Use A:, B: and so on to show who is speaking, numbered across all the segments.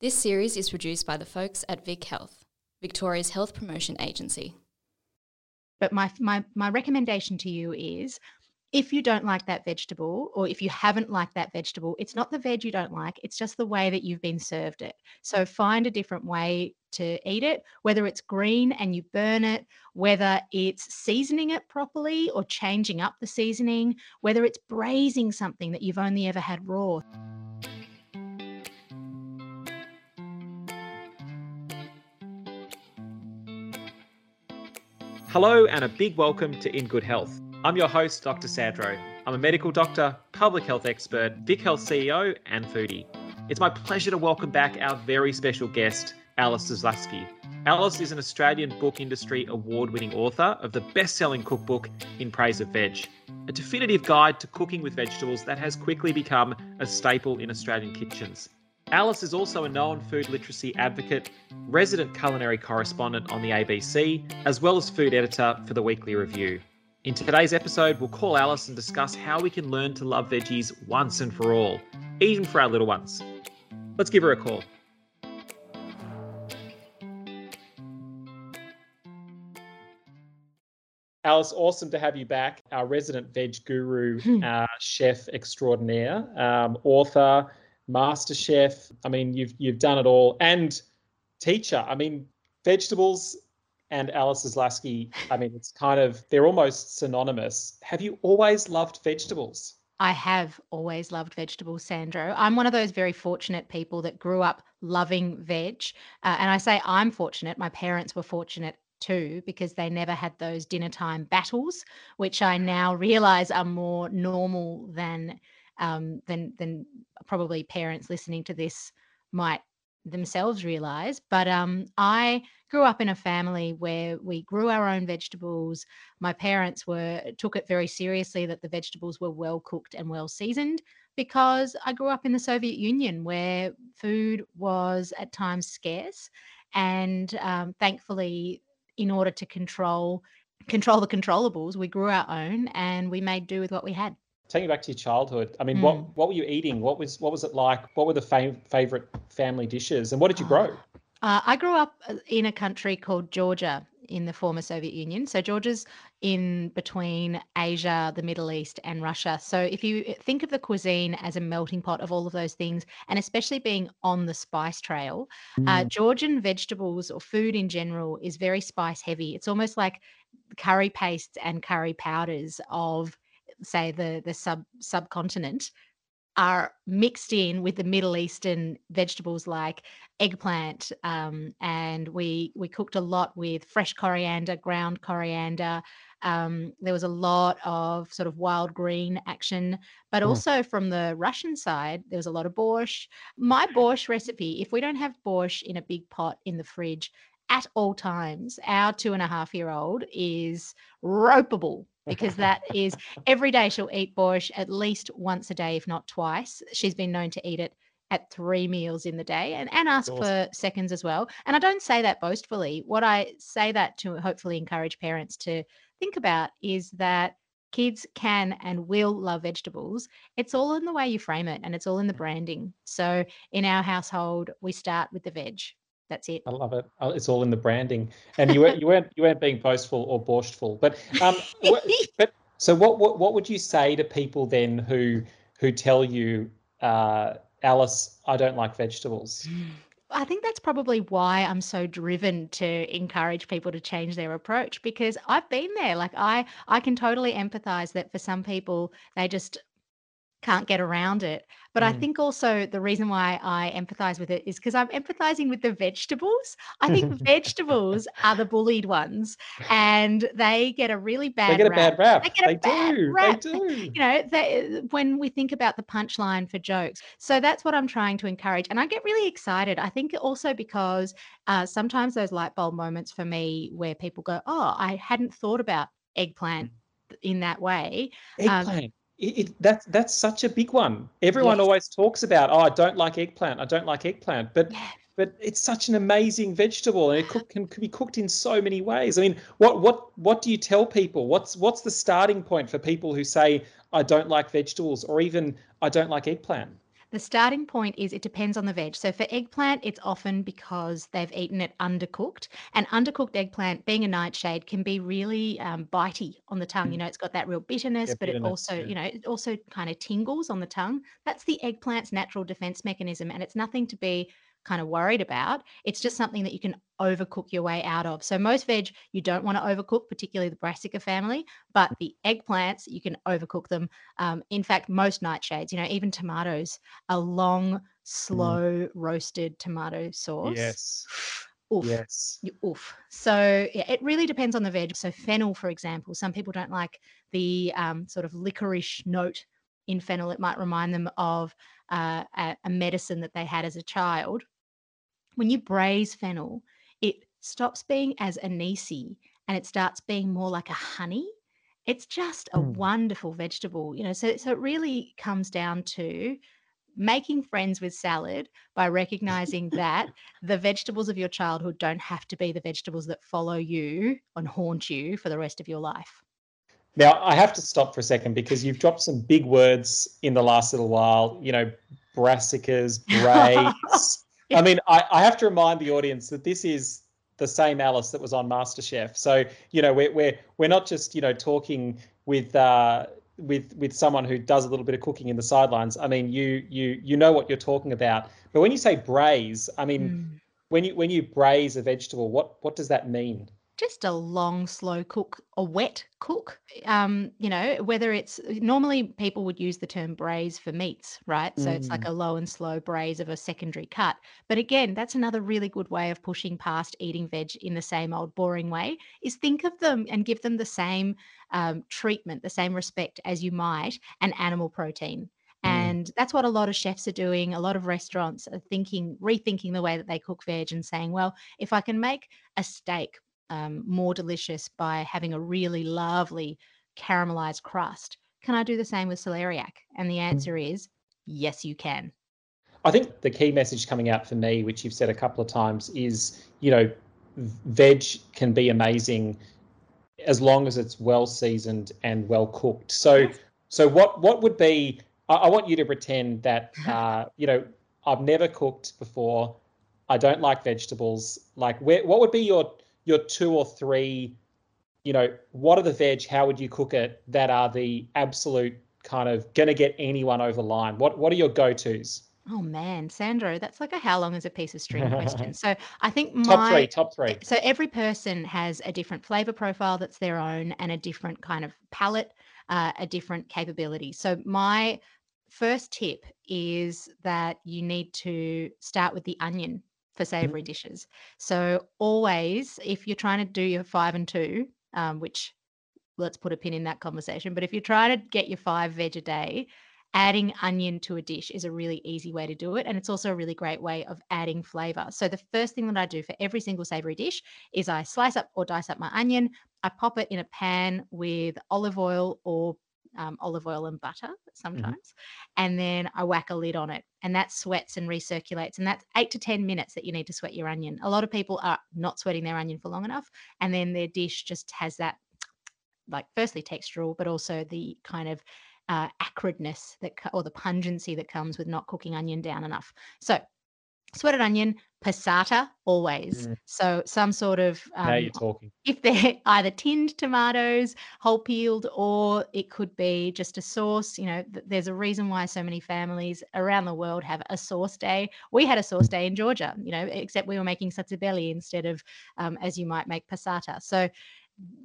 A: This series is produced by the folks at Vic Health, Victoria's health promotion agency.
B: But my, my, my recommendation to you is if you don't like that vegetable or if you haven't liked that vegetable, it's not the veg you don't like, it's just the way that you've been served it. So find a different way to eat it, whether it's green and you burn it, whether it's seasoning it properly or changing up the seasoning, whether it's braising something that you've only ever had raw.
C: Hello, and a big welcome to In Good Health. I'm your host, Dr. Sandro. I'm a medical doctor, public health expert, Vic Health CEO, and foodie. It's my pleasure to welcome back our very special guest, Alice Zaslavsky. Alice is an Australian book industry award winning author of the best selling cookbook In Praise of Veg, a definitive guide to cooking with vegetables that has quickly become a staple in Australian kitchens. Alice is also a known food literacy advocate, resident culinary correspondent on the ABC, as well as food editor for the Weekly Review. In today's episode, we'll call Alice and discuss how we can learn to love veggies once and for all, even for our little ones. Let's give her a call. Alice, awesome to have you back. Our resident veg guru, uh, chef extraordinaire, um, author, master chef. I mean, you've you've done it all, and teacher. I mean, vegetables and Alice Zaslavsky. I mean, it's kind of they're almost synonymous. Have you always loved vegetables?
B: I have always loved vegetables, Sandro. I'm one of those very fortunate people that grew up loving veg. Uh, and I say I'm fortunate. My parents were fortunate too because they never had those dinner time battles, which I now realize are more normal than um, than than probably parents listening to this might themselves realize. But um, I grew up in a family where we grew our own vegetables. My parents were took it very seriously that the vegetables were well cooked and well seasoned because I grew up in the Soviet Union where food was at times scarce, and um, thankfully, in order to control control the controllables, we grew our own and we made do with what we had
C: take me back to your childhood. I mean, mm. what what were you eating? What was what was it like? What were the fav- favorite family dishes, and what did you grow?
B: Uh, I grew up uh, in a country called Georgia in the former Soviet Union. So Georgia's in between Asia, the Middle East, and Russia. So if you uh, think of the cuisine as a melting pot of all of those things, and especially being on the spice trail, mm. uh, Georgian vegetables or food in general is very spice heavy. It's almost like curry pastes and curry powders of say the the sub subcontinent are mixed in with the Middle Eastern vegetables like eggplant, um, and we we cooked a lot with fresh coriander, ground coriander. Um, there was a lot of sort of wild green action, but mm. also from the Russian side, there was a lot of borscht. My borscht recipe, if we don't have borscht in a big pot in the fridge at all times, our two and a half year old is ropeable because that is every day she'll eat borscht at least once a day, if not twice. She's been known to eat it at three meals in the day and, and ask for seconds as well. And I don't say that boastfully. What I say that to hopefully encourage parents to think about is that kids can and will love vegetables. It's all in the way you frame it and it's all in the mm. branding. So in our household, we start with the veg. That's it.
C: I love it. Uh, it's all in the branding, and you weren't you weren't you weren't being boastful or boastful. But um, but so what, what what would you say to people then who who tell you, uh, Alice, I don't like vegetables?
B: I think that's probably why I'm so driven to encourage people to change their approach because I've been there. Like I I can totally empathize that for some people they just can't get around it. But I mm. think also the reason why I empathize with it is because I'm empathizing with the vegetables. I think vegetables are the bullied ones, and they get a really bad.
C: They get
B: rap.
C: a bad rap.
B: They get a
C: they
B: bad
C: do.
B: rap.
C: They do.
B: You know, they, when we think about the punchline for jokes, so that's what I'm trying to encourage, and I get really excited. I think also because uh, sometimes those light bulb moments for me, where people go, "Oh, I hadn't thought about eggplant." Mm. in that way.
C: Um, eggplant. Um, it, it, that's that's such a big one. Everyone yes. always talks about, oh, I don't like eggplant. I don't like eggplant, but yeah. but it's such an amazing vegetable, and it cook, can, can be cooked in so many ways. I mean, what what what do you tell people? What's what's the starting point for people who say I don't like vegetables, or even I don't like eggplant?
B: The starting point is it depends on the veg. So for eggplant, it's often because they've eaten it undercooked. And undercooked eggplant, being a nightshade, can be really um, bitey on the tongue. You know, it's got that real bitterness,
C: Yeah,
B: but it also,
C: yeah.
B: you know, it also kind of tingles on the tongue. That's the eggplant's natural defense mechanism, and it's nothing to be kind of worried about. It's just something that you can overcook your way out of. So most veg you don't want to overcook, particularly the brassica family, but the eggplants you can overcook them. Um, in fact, most nightshades, you know, even tomatoes, a long, slow roasted tomato sauce.
C: Yes.
B: Oof.
C: Yes.
B: Oof. So yeah, it really depends on the veg. So fennel, for example, some people don't like the um, sort of licorice note in fennel. It might remind them of uh, a, a medicine that they had as a child. When you braise fennel, it stops being as anisey and it starts being more like a honey. It's just a
C: Mm.
B: wonderful vegetable, you know. So so it really comes down to making friends with salad by recognizing that the vegetables of your childhood don't have to be the vegetables that follow you and haunt you for the rest of your life.
C: Now, I have to stop for a second because you've dropped some big words in the last little while. You know, brassicas, braise. I mean, I, I have to remind the audience that this is the same Alice that was on MasterChef. So, you know, we're we're we're not just you know talking with uh, with with someone who does a little bit of cooking in the sidelines. I mean, you you you know what you're talking about. But when you say braise, I mean,
B: Mm.
C: when you when you braise a vegetable, what what does that mean?
B: Just a long slow cook a wet cook um you know whether it's normally people would use the term braise for meats right? So it's like a low and slow braise of a secondary cut. But again that's another really good way of pushing past eating veg in the same old boring way is think of them and give them the same um, treatment the same respect as you might an animal protein.
C: Mm.
B: and that's what a lot of chefs are doing a lot of restaurants are thinking rethinking the way that they cook veg and saying well if i can make a steak um, more delicious by having a really lovely caramelized crust. Can I do the same with celeriac? And the answer is yes, you can.
C: I think the key message coming out for me, which you've said a couple of times, is you know, veg can be amazing as long as it's well seasoned and well cooked. So,
B: Yes.
C: so what what would be? I, I want you to pretend that uh, you know I've never cooked before. I don't like vegetables. Like, where what would be your your two or three? You know, what are the veg? How would you cook it? That are the absolute kind of going to get anyone over the line. What what are your go tos?
B: Oh man, Sandro, that's like a how long is a piece of string question. So I think my Top
C: three. Top three.
B: so every person has a different flavor profile that's their own and a different kind of palate, uh, a different capability. So my first tip is that you need to start with the onion for savory dishes. So always, if you're trying to do your five and two, um, which let's put a pin in that conversation, but if you're trying to get your five veg a day, adding onion to a dish is a really easy way to do it. And it's also a really great way of adding flavor. So the first thing that I do for every single savory dish is I slice up or dice up my onion. I pop it in a pan with olive oil or um, olive oil and butter sometimes. And then I whack a lid on it and that sweats and recirculates. And that's eight to 10 minutes that you need to sweat your onion. A lot of people are not sweating their onion for long enough. And then their dish just has that, like, firstly, textural, but also the kind of uh, acridness that or the pungency that comes with not cooking onion down enough. So, sweated onion, passata always.
C: Mm.
B: So, some sort of
C: now
B: um,
C: you're talking.
B: if they're either tinned tomatoes, whole peeled, or it could be just a sauce. You know, th- there's a reason why so many families around the world have a sauce day. We had a sauce day in Georgia, you know, except we were making satsebeli instead of, um, as you might make passata. So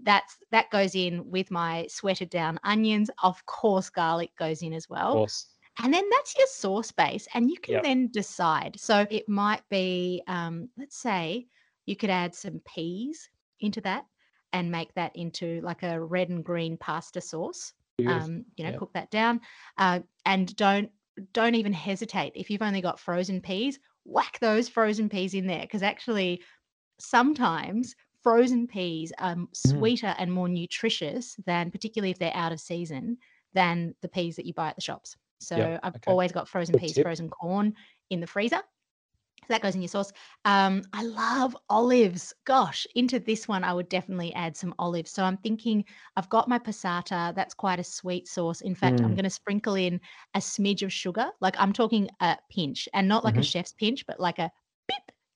B: that's that goes in with my sweated down onions. Of course, garlic goes in as
C: Of
B: well. And then that's your sauce base, and you can
C: Yep.
B: then decide. So it might be, um, let's say, you could add some peas into that and make that into like a red and green pasta sauce.
C: Beautiful.
B: Um, you know,
C: Yep.
B: cook that down, uh, and don't don't even hesitate. If you've only got frozen peas, whack those frozen peas in there because actually, sometimes frozen peas are m- sweeter and more nutritious than, particularly if they're out of season, than the peas that you buy at the shops. So I've
C: okay.
B: always got frozen
C: Good
B: peas,
C: tip.
B: frozen corn in the freezer. that goes in your sauce. Um, I love olives. Gosh, into this one, I would definitely add some olives. So I'm thinking I've got my passata. That's quite a sweet sauce. In fact, I'm
C: Mm.
B: going to sprinkle in a smidge of sugar. Like I'm talking a pinch and not like a
C: Mhm.
B: chef's pinch, but like a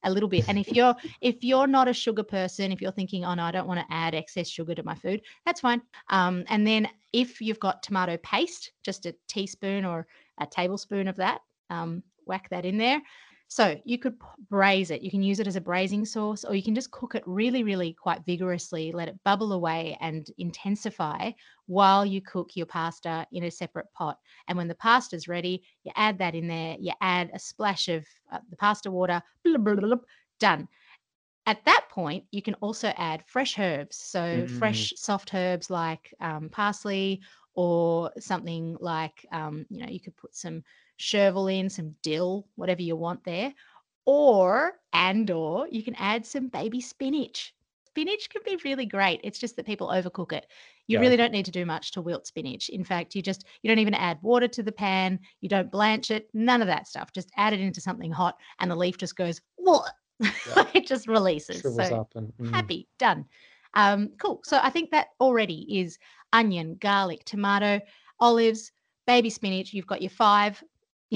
B: a little bit. And if you're if you're not a sugar person, if you're thinking, oh no, I don't want to add excess sugar to my food, that's fine. Um, and then if you've got tomato paste, just a teaspoon or a tablespoon of that, um, whack that in there. So you could braise it. You can use it as a braising sauce, or you can just cook it really, really quite vigorously, let it bubble away and intensify while you cook your pasta in a separate pot. And when the pasta's ready, you add that in there. You add a splash of uh, the pasta water. blah, blah, blah, done. At that point, you can also add fresh herbs. So,
C: Mm.
B: fresh soft herbs like um, parsley or something like, um, you know, you could put some chervil in, some dill, whatever you want there. Or, and or you can add some baby spinach. Spinach can be really great. It's just that people overcook it. You
C: Yeah.
B: really don't need to do much to wilt spinach. In fact, you just you don't even add water to the pan. You don't blanch it. None of that stuff. Just add it into something hot, and the leaf just goes. "Whoa." it just releases.
C: Shrivels
B: So
C: and mm.
B: happy done. Um, cool. So I think that already is onion, garlic, tomato, olives, baby spinach. You've got your five.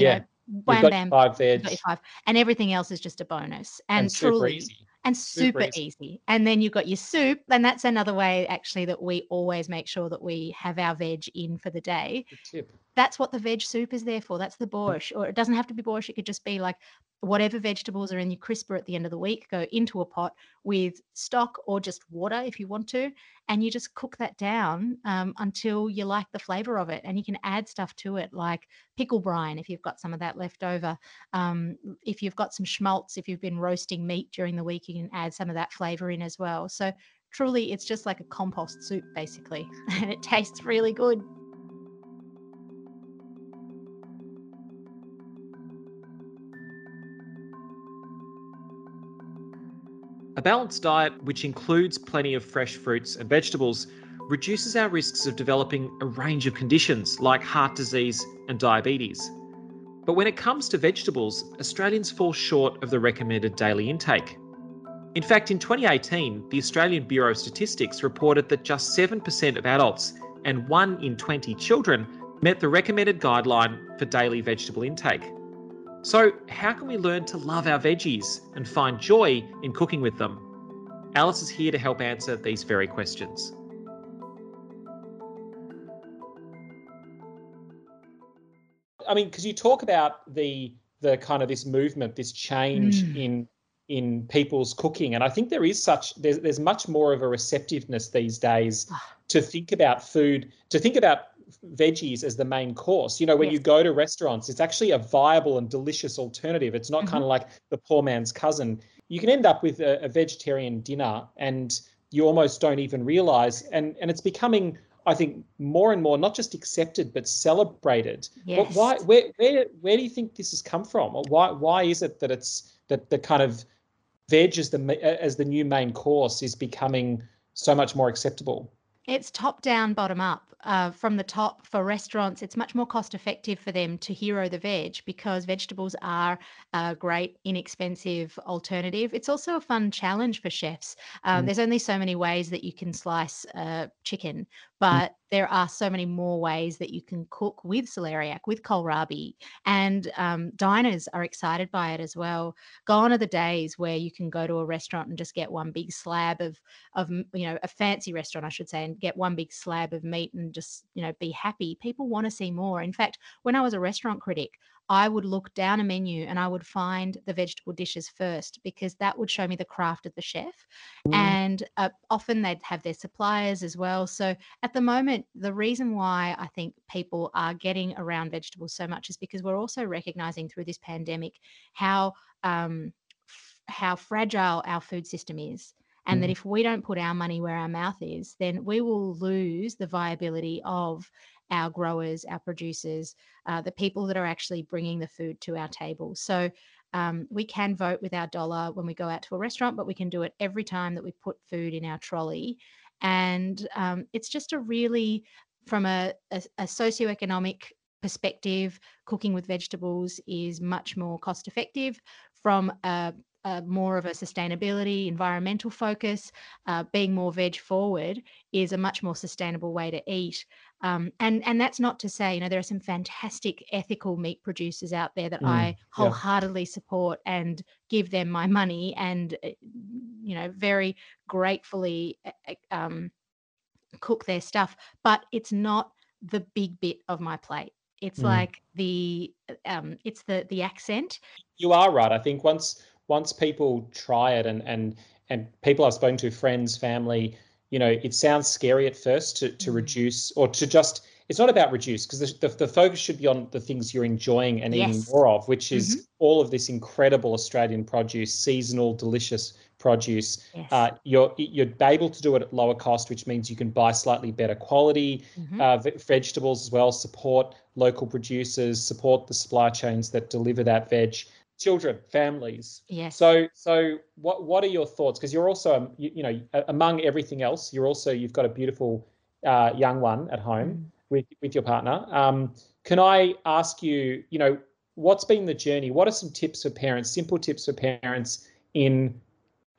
C: Yeah.
B: know,
C: You've
B: wham
C: got
B: bam.
C: your five
B: five, and everything else is just a bonus. And,
C: and super
B: truly,
C: easy.
B: and
C: Super
B: super
C: easy.
B: easy. And then you've got your soup, and that's another way actually that we always make sure that we have our veg in for the day.
C: Good tip.
B: That's what the veg soup is there for. That's the borscht, or it doesn't have to be borscht. It could just be like whatever vegetables are in your crisper at the end of the week. Go into a pot with stock or just water if you want to, and you just cook that down um, until you like the flavor of it. And you can add stuff to it like pickle brine if you've got some of that left over. Um, if you've got some schmaltz, if you've been roasting meat during the week, you can add some of that flavor in as well. So truly, it's just like a compost soup basically, and it tastes really good.
C: A balanced diet, which includes plenty of fresh fruits and vegetables, reduces our risks of developing a range of conditions like heart disease and diabetes. But when it comes to vegetables, Australians fall short of the recommended daily intake. In fact, in 2018, the Australian Bureau of Statistics reported that just 7% of adults and 1 in 20 children met the recommended guideline for daily vegetable intake. So, how can we learn to love our veggies and find joy in cooking with them? Alice is here to help answer these very questions. I mean, because you talk about the the kind of this movement, this change
B: Mm.
C: in in people's cooking, and I think there is such there's there's much more of a receptiveness these days
B: Ah.
C: to think about food, to think about veggies as the main course. You know, when
B: Yes.
C: you go to restaurants, it's actually a viable and delicious alternative. It's not
B: Mhm.
C: kind of like the poor man's cousin. You can end up with a, a vegetarian dinner and you almost don't even realize and and it's becoming I think more and more not just accepted but celebrated. But
B: Yes.
C: why where where where do you think this has come from? Or why why is it that it's that the kind of veg as the as the new main course is becoming so much more acceptable?
B: It's top down, bottom up. Uh, from the top for restaurants, it's much more cost effective for them to hero the veg because vegetables are a great, inexpensive alternative. It's also a fun challenge for chefs. Um,
C: Mm.
B: There's only so many ways that you can slice uh, chicken, but there are so many more ways that you can cook with celeriac, with kohlrabi, and um, diners are excited by it as well. Gone are the days where you can go to a restaurant and just get one big slab of of you know a fancy restaurant i should say and get one big slab of meat and just you know be happy people want to see more. In fact when i was a restaurant critic i would look down a menu and i would find the vegetable dishes first because that would show me the craft of the chef. And uh, often they'd have their suppliers as well. So at the moment the reason why i think people are getting around vegetables so much is because we're also recognizing through this pandemic how um, how fragile our food system is and that
C: Mhm.
B: if we don't put our money where our mouth is, then we will lose the viability of our growers, our producers, uh, the people that are actually bringing the food to our table. So um, we can vote with our dollar when we go out to a restaurant, but we can do it every time that we put food in our trolley. And um, it's just a really, from a, a, a socioeconomic perspective, cooking with vegetables is much more cost effective from a, more of a sustainability, environmental focus, uh, being more veg forward is a much more sustainable way to eat. Um, and and that's not to say, you know, there are some fantastic ethical meat producers out there that
C: Mm,
B: I
C: yeah.
B: wholeheartedly support and give them my money, and uh, you know, very gratefully uh, uh, um, cook their stuff. But it's not the big bit of my plate. It's
C: Mm.
B: like the um, it's the the accent.
C: You are right. I think once once people try it and and and people I've spoken to, friends, family, you know, it sounds scary at first to to
B: Mm.
C: reduce or to just. It's not about reduce because the, the, the focus should be on the things you're enjoying and eating more of, which is
B: Mhm.
C: all of this incredible Australian produce, seasonal, delicious produce.
B: Yes.
C: Uh, you're you're able to do it at lower cost, which means you can buy slightly better quality
B: Mhm.
C: uh, ve- vegetables as well. Support local producers, support the supply chains that deliver that veg. Children, families.
B: yes.
C: So, so what what are your thoughts? Because you're also, you, you know, among everything else, you're also you've got a beautiful uh, young one at home
B: Mm.
C: with with your partner. Um, can I ask you, you know, what's been the journey? What are some tips for parents? Simple tips for parents in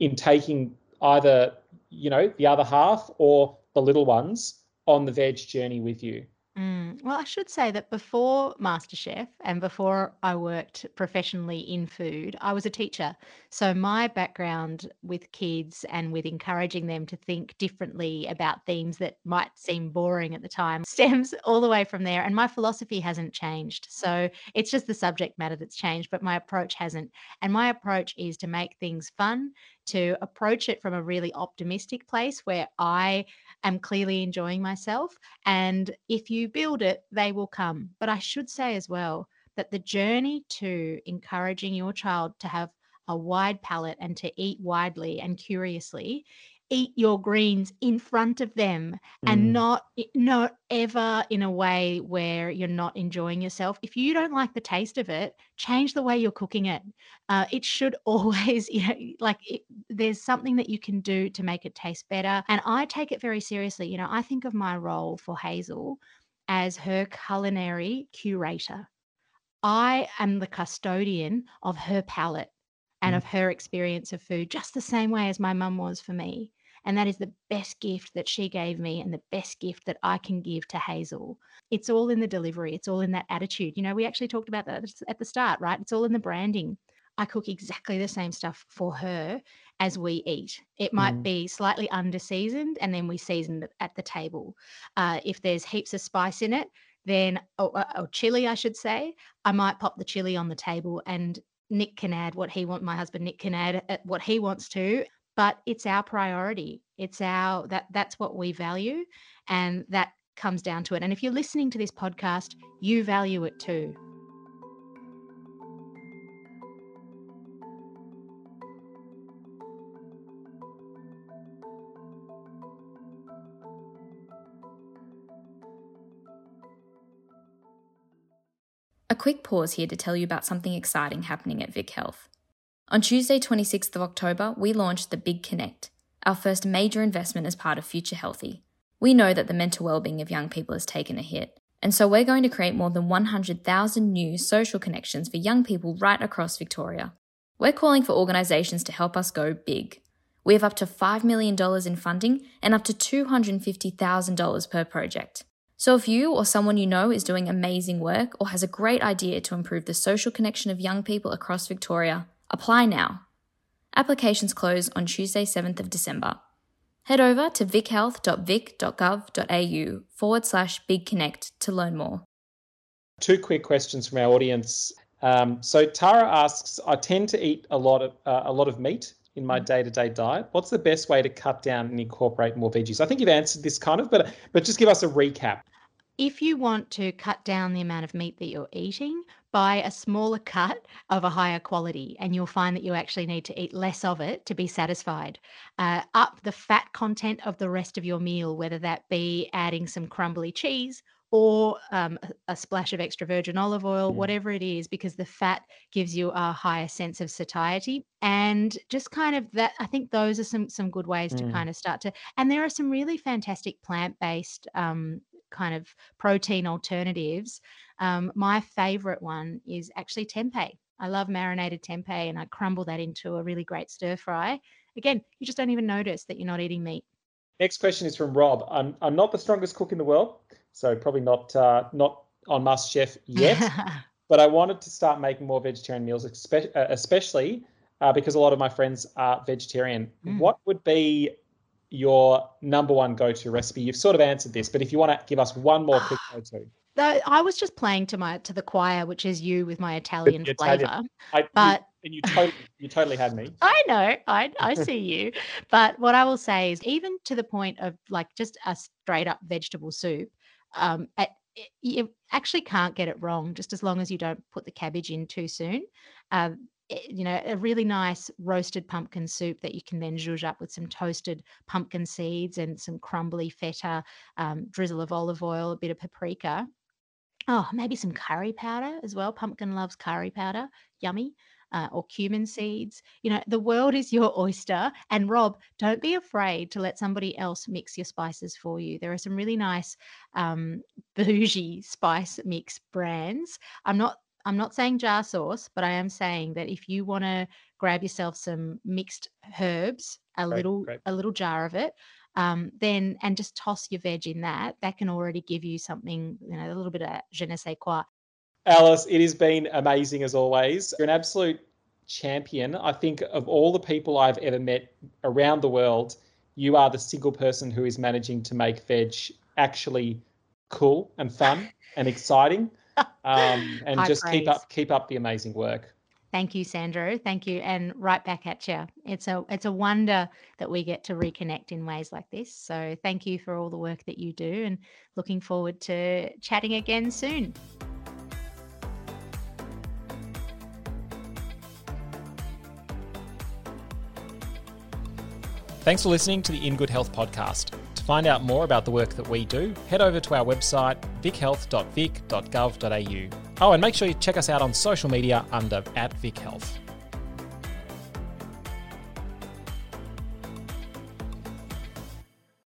C: in taking either you know the other half or the little ones on the veg journey with you.
B: Mm, Well, I should say that before MasterChef and before I worked professionally in food, I was a teacher. So my background with kids and with encouraging them to think differently about themes that might seem boring at the time stems all the way from there. And my philosophy hasn't changed. So it's just the subject matter that's changed, but my approach hasn't. And my approach is to make things fun, to approach it from a really optimistic place where I am clearly enjoying myself and if you build it, they will come. But I should say as well that the journey to encouraging your child to have a wide palate and to eat widely and curiously, eat your greens in front of them
C: Mm.
B: and not not ever in a way where you're not enjoying yourself. If you don't like the taste of it, change the way you're cooking it. Uh, it should always, you know, like it, there's something that you can do to make it taste better. And I take it very seriously. You know, I think of my role for Hazel as her culinary curator. I am the custodian of her palate and
C: Mm.
B: of her experience of food, just the same way as my mum was for me. And that is the best gift that she gave me and the best gift that I can give to Hazel. It's all in the delivery, it's all in that attitude. You know, we actually talked about that at the start, right? It's all in the branding. I cook exactly the same stuff for her as we eat. It might
C: Mm.
B: be slightly under seasoned and then we season it at the table. Uh, if there's heaps of spice in it, then, or, or- chili, I should say, I might pop the chili on the table and Nick can add what he wants. My husband Nick can add uh, what he wants to, but it's our priority. It's our that that's what we value, and that comes down to it. And if you're listening to this podcast, you value it too.
A: A quick pause here to tell you about something exciting happening at Vic Health. On Tuesday, 26th of October, we launched the Big Connect, our first major investment as part of Future Healthy. We know that the mental well-being of young people has taken a hit, and so we're going to create more than 100,000 new social connections for young people right across Victoria. We're calling for organisations to help us go big. We have up to $5 million in funding and up to $250,000 per project. So if you or someone you know is doing amazing work or has a great idea to improve the social connection of young people across Victoria, apply now. Applications close on Tuesday, 7th of December. Head over to vichealth.vic.gov.au forward slash big connect to learn more.
C: Two quick questions from our audience. Um, so Tara asks, I tend to eat a lot of uh, a lot of meat in my day-to-day diet. What's the best way to cut down and incorporate more veggies? I think you've answered this kind of, but but just give us a recap.
B: If you want to cut down the amount of meat that you're eating, buy a smaller cut of a higher quality, and you'll find that you actually need to eat less of it to be satisfied. Uh, up the fat content of the rest of your meal, whether that be adding some crumbly cheese or um, a, splash of extra virgin olive oil,
C: Mm.
B: whatever it is, because the fat gives you a higher sense of satiety. And just kind of that, I think those are some some good ways to
C: Mm.
B: kind of start to. And there are some really fantastic plant based um, kind of protein alternatives. Um, my favorite one is actually tempeh. I love marinated tempeh and I crumble that into a really great stir fry. Again, you just don't even notice that you're not eating meat.
C: Next question is from Rob. I'm, I'm not the strongest cook in the world, so probably not uh, not on Must Chef yet. but I wanted to start making more vegetarian meals, uh, especially uh, because a lot of my friends are vegetarian. Mm. What would be your number one go-to recipe? You've sort of answered this, but if you want to give us one more quick go-to.
B: I was just playing to my to the choir, which is you with my Italian, flavor. I, but
C: and you totally you totally had me.
B: I know, I I see you. But what I will say is, even to the point of like just a straight up vegetable soup, um, at, you actually can't get it wrong, just as long as you don't put the cabbage in too soon. Um, you know, a really nice roasted pumpkin soup that you can then zhuzh up with some toasted pumpkin seeds and some crumbly feta, um, drizzle of olive oil, a bit of paprika. Oh, maybe some curry powder as well. Pumpkin loves curry powder. Yummy. Uh, or cumin seeds. You know, the world is your oyster. And Rob, don't be afraid to let somebody else mix your spices for you. There are some really nice um, bougie spice mix brands. I'm not I'm not saying jar sauce, but I am saying that if you want to grab yourself some mixed herbs, a great, little great. a little jar of it, um, then and just toss your veg in that, that can already give you something, you know, a little bit of je ne sais quoi.
C: Alice, it has been amazing as always. You're an absolute champion. I think of all the people I've ever met around the world, you are the single person who is managing to make veg actually cool and fun and exciting um, and just praise. keep up keep up the amazing work.
B: Thank you, Sandro. Thank you, and right back at you. It's a it's a wonder that we get to reconnect in ways like this. So thank you for all the work that you do, and looking forward to chatting again soon.
C: Thanks for listening to the In Good Health podcast find out more about the work that we do, head over to our website, vichealth.vic.gov.au. Oh, and make sure you check us out on social media under at VicHealth.